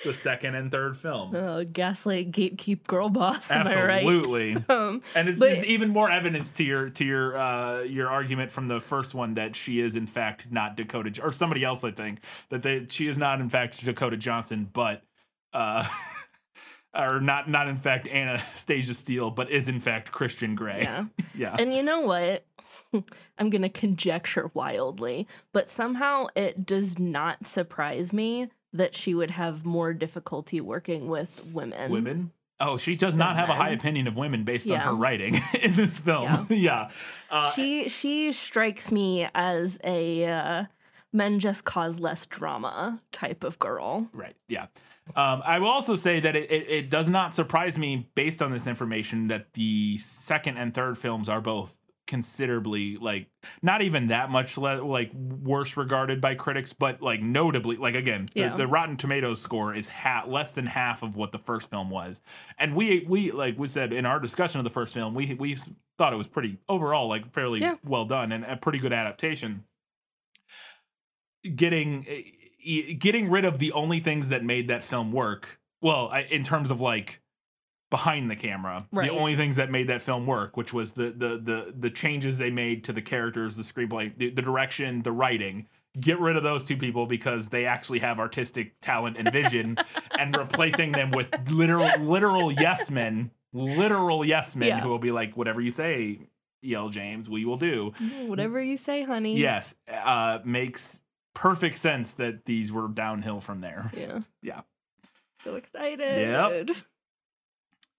the second and third film Oh, gaslight gatekeep girl boss. Am I right? absolutely Um, and it's, but- it's even more evidence to your to your uh your argument from the first one that she is in fact not Dakota or somebody else I think that they she is not in fact Dakota Johnson but uh or not not in fact Anastasia Steele but is in fact Christian Grey yeah. yeah And you know what? I'm going to conjecture wildly, but somehow it does not surprise me that she would have more difficulty working with women. women. Oh, she does not have a high opinion of women based on her writing in this film. Yeah. Uh, She she strikes me as a uh, men just cause less drama type of girl. right. Yeah. Um, I will also say that it, it, it does not surprise me based on this information that the second and third films are both considerably like not even that much le- like worse regarded by critics but like notably like again the, Yeah. the rotten tomatoes score is ha- less than half of what the first film was and we we like we said in our discussion of the first film we we thought it was pretty overall like fairly Yeah. well done and a pretty good adaptation getting eh, getting rid of the only things that made that film work well I, in terms of like behind the camera Right. the only things that made that film work which was the the the the changes they made to the characters the screenplay the, the direction the writing get rid of those two people because they actually have artistic talent and vision and replacing them with literal literal yes men literal yes men Yeah. who will be like whatever you say E.L. James we will do Whatever you say, honey. yes uh makes perfect sense that these were downhill from there Yeah. Yeah. So excited.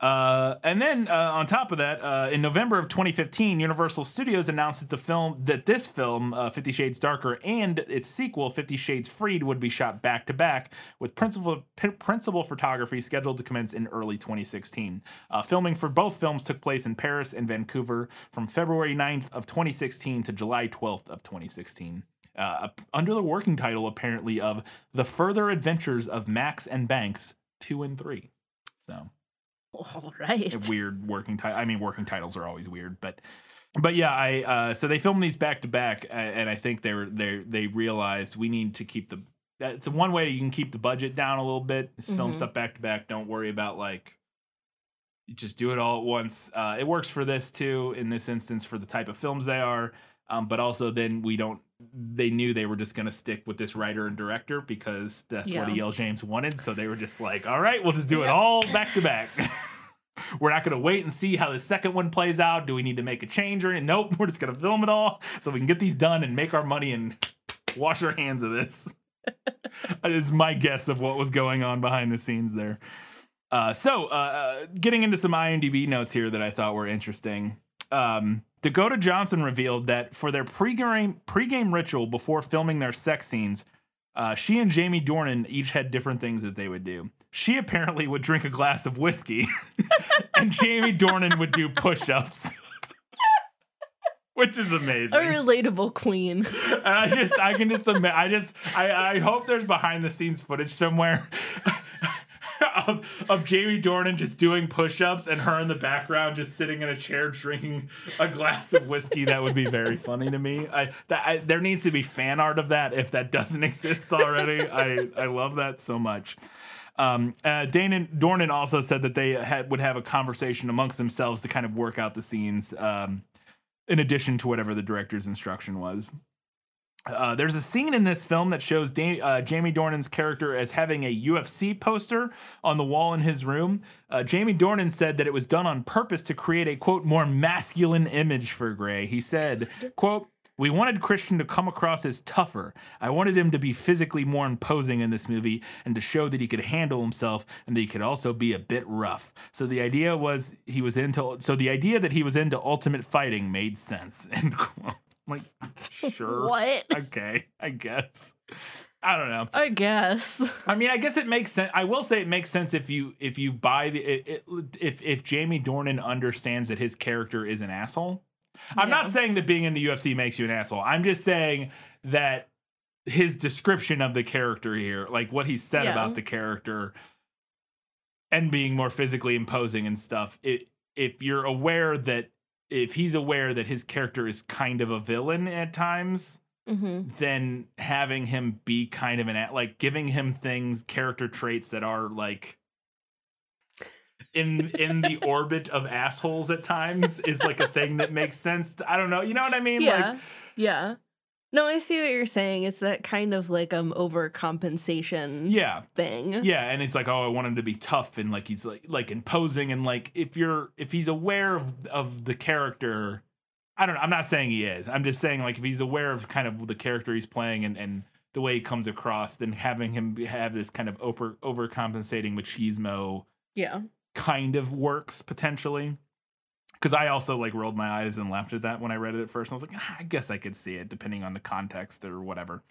Uh, and then uh, on top of that, uh, in November of 2015, Universal Studios announced that the film, that this film, uh, Fifty Shades Darker, and its sequel, Fifty Shades Freed, would be shot back to back with principal p- principal photography scheduled to commence in early 2016. Uh, filming for both films took place in Paris and Vancouver from February 9th of 2016 to July 12th of 2016. Uh, under the working title, apparently, of The Further Adventures of Max and Banks 2 and 3. So All right. a weird working title. I mean, working titles are always weird, but but yeah, I uh, so they filmed these back to back, and I think they were they they realized we need to keep the It's one way you can keep the budget down a little bit. Is film Mhm. stuff back to back. Don't worry about like just do it all at once. Uh, it works for this too in this instance for the type of films they are. Um, but also then we don't. They knew they were just gonna stick with this writer and director because that's what Yeah. E.L. James wanted. So they were just like, all right, we'll just do it all back to back. We're not going to wait and see how the second one plays out. Do we need to make a change or anything? Nope. We're just going to film it all so we can get these done and make our money and wash our hands of this. that is my guess of what was going on behind the scenes there. Uh, so, uh, uh, getting into some IMDb notes here that I thought were interesting. Um, Dakota Johnson revealed that for their pregame pregame ritual before filming their sex scenes, uh, she and Jamie Dornan each had different things that they would do. She apparently would drink a glass of whiskey, and Jamie Dornan would do push-ups, which is amazing. A relatable queen. And I just, I can just, I just, I, I hope there's behind the scenes footage somewhere of, of Jamie Dornan just doing push-ups and her in the background just sitting in a chair drinking a glass of whiskey. That would be very funny to me. I, that, I there needs to be fan art of that if that doesn't exist already. I, I love that so much. Um, uh, Dana Dornan also said that they had, would have a conversation amongst themselves to kind of work out the scenes. Um, in addition to whatever the director's instruction was. Uh, there's a scene in this film that shows da- uh, Jamie Dornan's character as having a UFC poster on the wall in his room. Uh, Jamie Dornan said that it was done on purpose to create a quote more masculine image for Grey. He said, "quote We wanted Christian to come across as tougher. I wanted him to be physically more imposing in this movie and to show that he could handle himself and that he could also be a bit rough. So the idea was he was into. So the idea that he was into ultimate fighting made sense." End quote. Like, sure. What? Okay, I guess. I don't know. I guess. I mean, I guess it makes sense. I will say it makes sense if you if you buy the it, it, if if Jamie Dornan understands that his character is an asshole. I'm Yeah. not saying that being in the UFC makes you an asshole. I'm just saying that his description of the character here, like what he said Yeah. about the character and being more physically imposing and stuff, it, if you're aware that if he's aware that his character is kind of a villain at times, hmm then having him be kind of an like giving him things character traits that are like in in the orbit of assholes at times is like a thing that makes sense to- i don't know you know what i mean Yeah. like yeah. No, I see what you're saying. It's that kind of like um overcompensation yeah thing. yeah and it's like oh i want him to be tough and like he's like like imposing and like if you're if he's aware of of the character i don't know i'm not saying he is i'm just saying like if he's aware of kind of the character he's playing and and the way he comes across then having him have this kind of over overcompensating machismo Yeah. kind of works potentially. Because I also like rolled my eyes and laughed at that when I read it at first. I was like, "Ah, I guess I could see it depending on the context or whatever.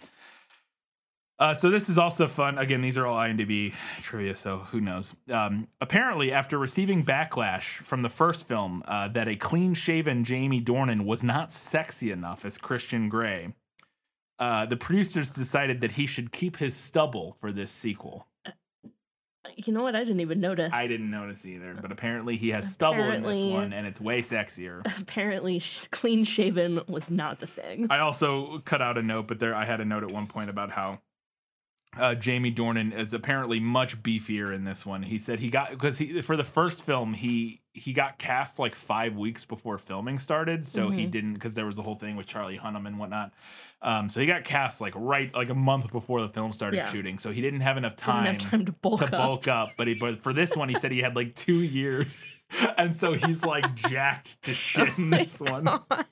Uh, so this is also fun. Again, these are all IMDb trivia, so who knows? Um, apparently, after receiving backlash from the first film uh, that a clean-shaven Jamie Dornan was not sexy enough as Christian Grey, uh, the producers decided that he should keep his stubble for this sequel. You know what? I didn't even notice. I didn't notice either, but apparently he has uh, stubble in this one, and it's way sexier. Apparently, sh- clean shaven was not the thing. I also cut out a note, but there I had a note at one point about how uh, Jamie Dornan is apparently much beefier in this one. He said he got because he for the first film he he got cast like five weeks before filming started, so he Mhm. didn't because there was the whole thing with Charlie Hunnam and whatnot. Um, so he got cast like right like a month before the film started Yeah. shooting, so he didn't have enough time, have time to bulk to up. bulk up. But he but for this one he said he had like two years, and so he's like jacked to shit in Oh my this one. God.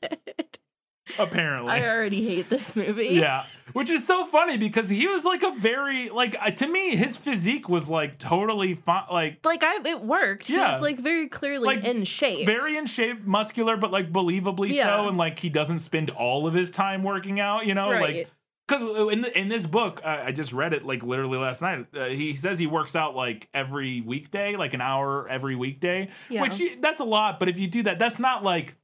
Apparently. I already hate this movie. Yeah, which is so funny because he was like a very like uh, to me his physique was like totally fine, like Like I it worked. Yeah. He's like very clearly Like, in shape. very in shape, muscular, but like believably Yeah. so, and like he doesn't spend all of his time working out, you know, like. Because in the, in this book, uh, I just read it like literally last night. Uh, he says he works out like every weekday, like an hour every weekday, Yeah. which that's a lot. But if you do that, that's not like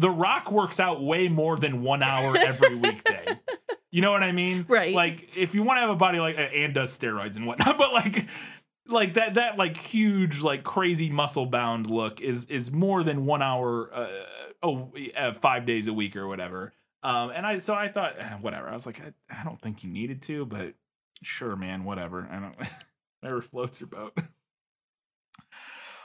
The Rock works out way more than one hour every weekday. You know what I mean? Right. Like if you want to have a body like and does steroids and whatnot, but like like that that like huge like crazy muscle bound look is is more than one hour uh, oh uh, five days a week or whatever. Um, and I so I thought eh, whatever. I was like I, I don't think you needed to, but sure, man, whatever. I don't whatever floats your boat.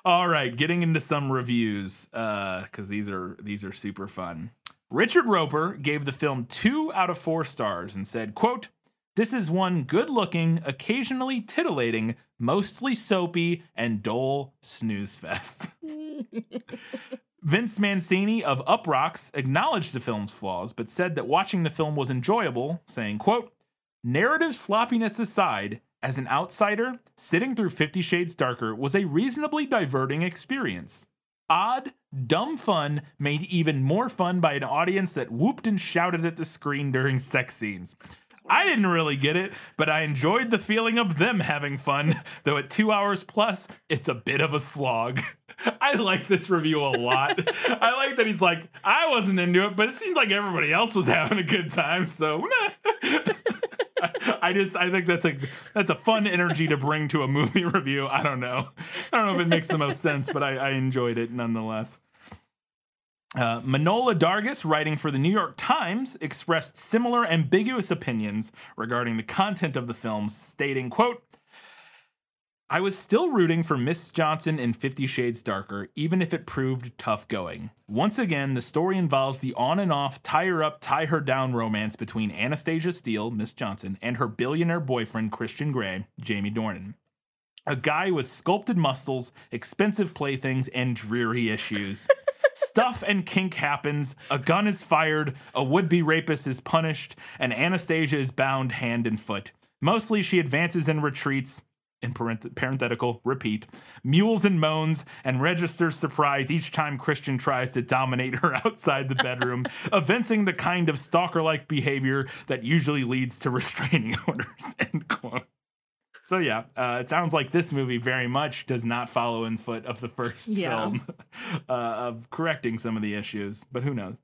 All right, getting into some reviews uh, because these are these are super fun. Richard Roeper gave the film two out of four stars and said, "quote This is one good-looking, occasionally titillating, mostly soapy and dull snooze fest." Vince Mancini of Uproxx acknowledged the film's flaws, but said that watching the film was enjoyable, saying, quote, Narrative sloppiness aside, as an outsider, sitting through Fifty Shades Darker was a reasonably diverting experience. Odd, dumb fun made even more fun by an audience that whooped and shouted at the screen during sex scenes. I didn't really get it, but I enjoyed the feeling of them having fun, though at two hours plus, it's a bit of a slog. I like this review a lot. I like that he's like, I wasn't into it, but it seemed like everybody else was having a good time, so I just I think that's a that's a fun energy to bring to a movie review. I don't know. I don't know if it makes the most sense, but I, I enjoyed it nonetheless. Uh, Manohla Dargis, writing for the New York Times, expressed similar ambiguous opinions regarding the content of the film, stating, quote, I was still rooting for Miss Johnson in Fifty Shades Darker, even if it proved tough going. Once again, the story involves the on and off, tie her up, tie her down romance between Anastasia Steele, Miss Johnson, and her billionaire boyfriend, Christian Grey, Jamie Dornan. A guy with sculpted muscles, expensive playthings, and dreary issues. Stuff and kink happens, a gun is fired, a would be rapist is punished, and Anastasia is bound hand and foot. Mostly she advances and retreats, in parenth- parenthetical, repeat, mewls and moans, and registers surprise each time Christian tries to dominate her outside the bedroom, evincing the kind of stalker like behavior that usually leads to restraining orders. End quote. So yeah, uh, it sounds like this movie very much does not follow in foot of the first Yeah. film uh, of correcting some of the issues, but who knows?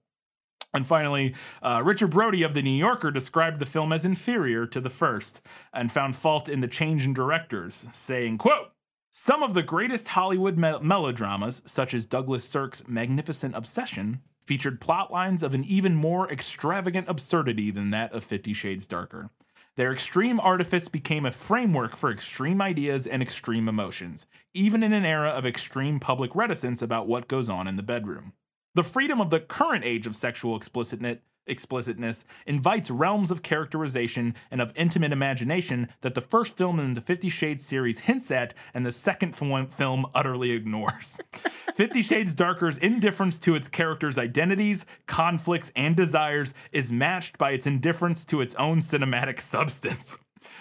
And finally, uh, Richard Brody of The New Yorker described the film as inferior to the first and found fault in the change in directors, saying, quote, some of the greatest Hollywood me- melodramas, such as Douglas Sirk's Magnificent Obsession, featured plot lines of an even more extravagant absurdity than that of Fifty Shades Darker. Their extreme artifice became a framework for extreme ideas and extreme emotions, even in an era of extreme public reticence about what goes on in the bedroom. The freedom of the current age of sexual explicitness, invites realms of characterization and of intimate imagination that the first film in the Fifty Shades series hints at and the second film utterly ignores. Fifty Shades Darker's indifference to its characters' identities, conflicts, and desires is matched by its indifference to its own cinematic substance.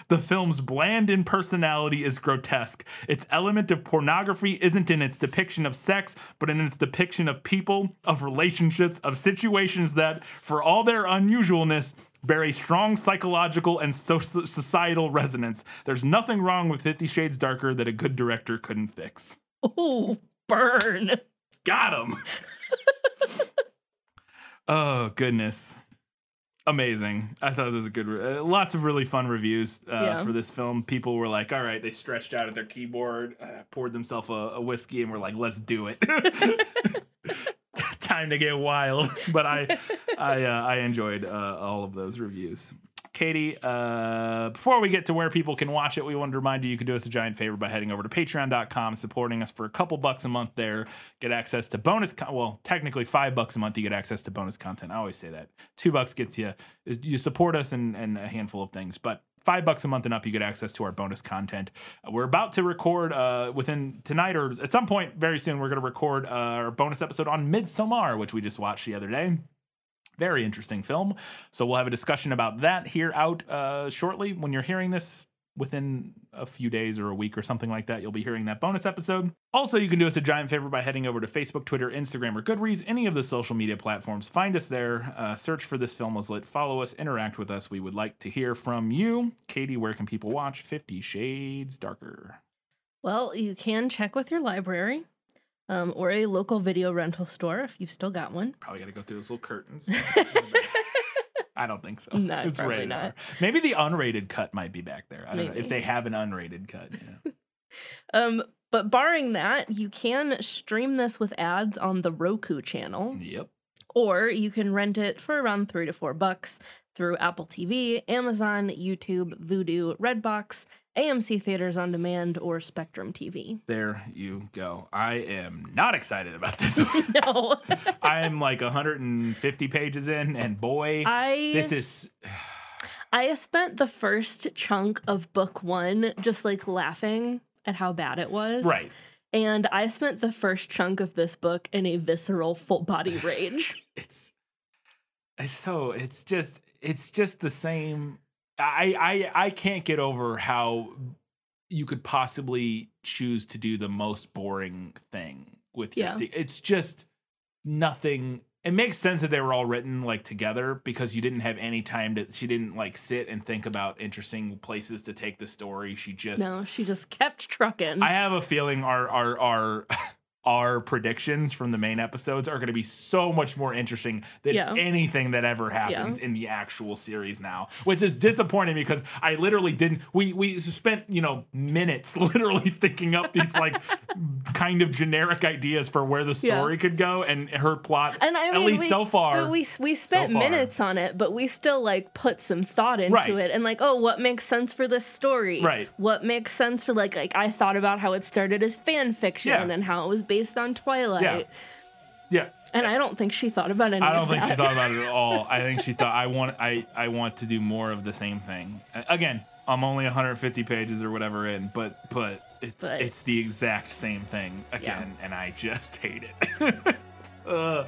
The film's bland impersonality is grotesque. Its element of pornography isn't in its depiction of sex, but in its depiction of people, of relationships, of situations that, for all their unusualness, bear a strong psychological and so- societal resonance. There's nothing wrong with Fifty Shades Darker that a good director couldn't fix. Oh, burn. Got him. oh goodness, amazing! I thought it was a good. Re- uh, lots of really fun reviews uh, Yeah. for this film. People were like, "All right," they stretched out at their keyboard, uh, poured themselves a, a whiskey, and were like, "Let's do it." Time to get wild, but I, I, uh, I enjoyed uh, all of those reviews. Katie, uh, before we get to where people can watch it, we wanted to remind you you can do us a giant favor by heading over to patreon.com, supporting us for a couple bucks a month there. Get access to bonus, con- well, technically five bucks a month, you get access to bonus content. I always say that. Two bucks gets you, you support us and, and a handful of things, but five bucks a month and up, you get access to our bonus content. We're about to record uh, within tonight or at some point very soon, we're going to record uh, our bonus episode on Midsommar, which we just watched the other day Very interesting film. So we'll have a discussion about that here out uh, shortly. When you're hearing this, within a few days or a week or something like that, you'll be hearing that bonus episode. Also, you can do us a giant favor by heading over to Facebook, Twitter, Instagram, or Goodreads, any of the social media platforms. Find us there, uh, search for This Film Was Lit, follow us, interact with us. We would like to hear from you. Katie, where can people watch Fifty Shades Darker? Well, you can check with your library um, or a local video rental store if you've still got one. Probably got to go through those little curtains. I don't think so. No, it's probably not. R. Maybe the unrated cut might be back there. I don't know if they have an unrated cut. yeah. Um, but barring that, you can stream this with ads on the Roku channel, yep. or you can rent it for around three to four bucks through Apple TV, Amazon, YouTube, Vudu, Redbox, AMC Theaters on Demand, or Spectrum TV. There you go. I am not excited about this. No, I'm like 150 pages in, and boy, I this is I spent the first chunk of book one just like laughing at how bad it was. right. And I spent the first chunk of this book in a visceral full body rage. It's it's so it's just it's just the same. I I I can't get over how you could possibly choose to do the most boring thing with your Yeah. se- It's just nothing. It makes sense that they were all written like together because you didn't have any time to. She didn't like sit and think about interesting places to take the story. She just no, she just kept trucking. I have a feeling our our our our predictions from the main episodes are going to be so much more interesting than Yeah. anything that ever happens in the actual series now, which is disappointing because I literally didn't. We we spent you know minutes literally thinking up these like kind of generic ideas for where the Yeah. story could go, and her plot and I at mean, least we, so far. but we we spent far. minutes on it, but we still like put some thought into Right. it, and like, oh, what makes sense for this story? Right. What makes sense for like like I thought about how it started as fan fiction Yeah. and how it was based on Twilight. Yeah. yeah, And I don't think she thought about any I don't think that. she thought about it at all. I think she thought I want I I want to do more of the same thing. Again, I'm only 150 pages or whatever in, but but it's But- it's the exact same thing again, and I just hate it. Uh,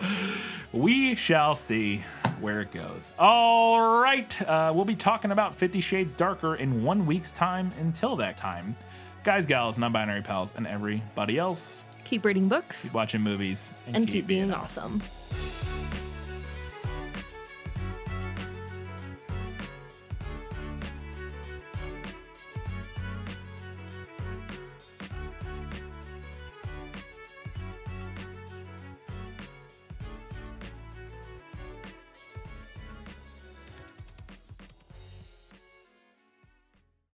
we shall see where it goes. All right, uh, we'll be talking about Fifty Shades Darker in one week's time. Until that time, guys, gals, non-binary pals, and everybody else, keep reading books, keep watching movies, and, and keep, keep, being, awesome. awesome.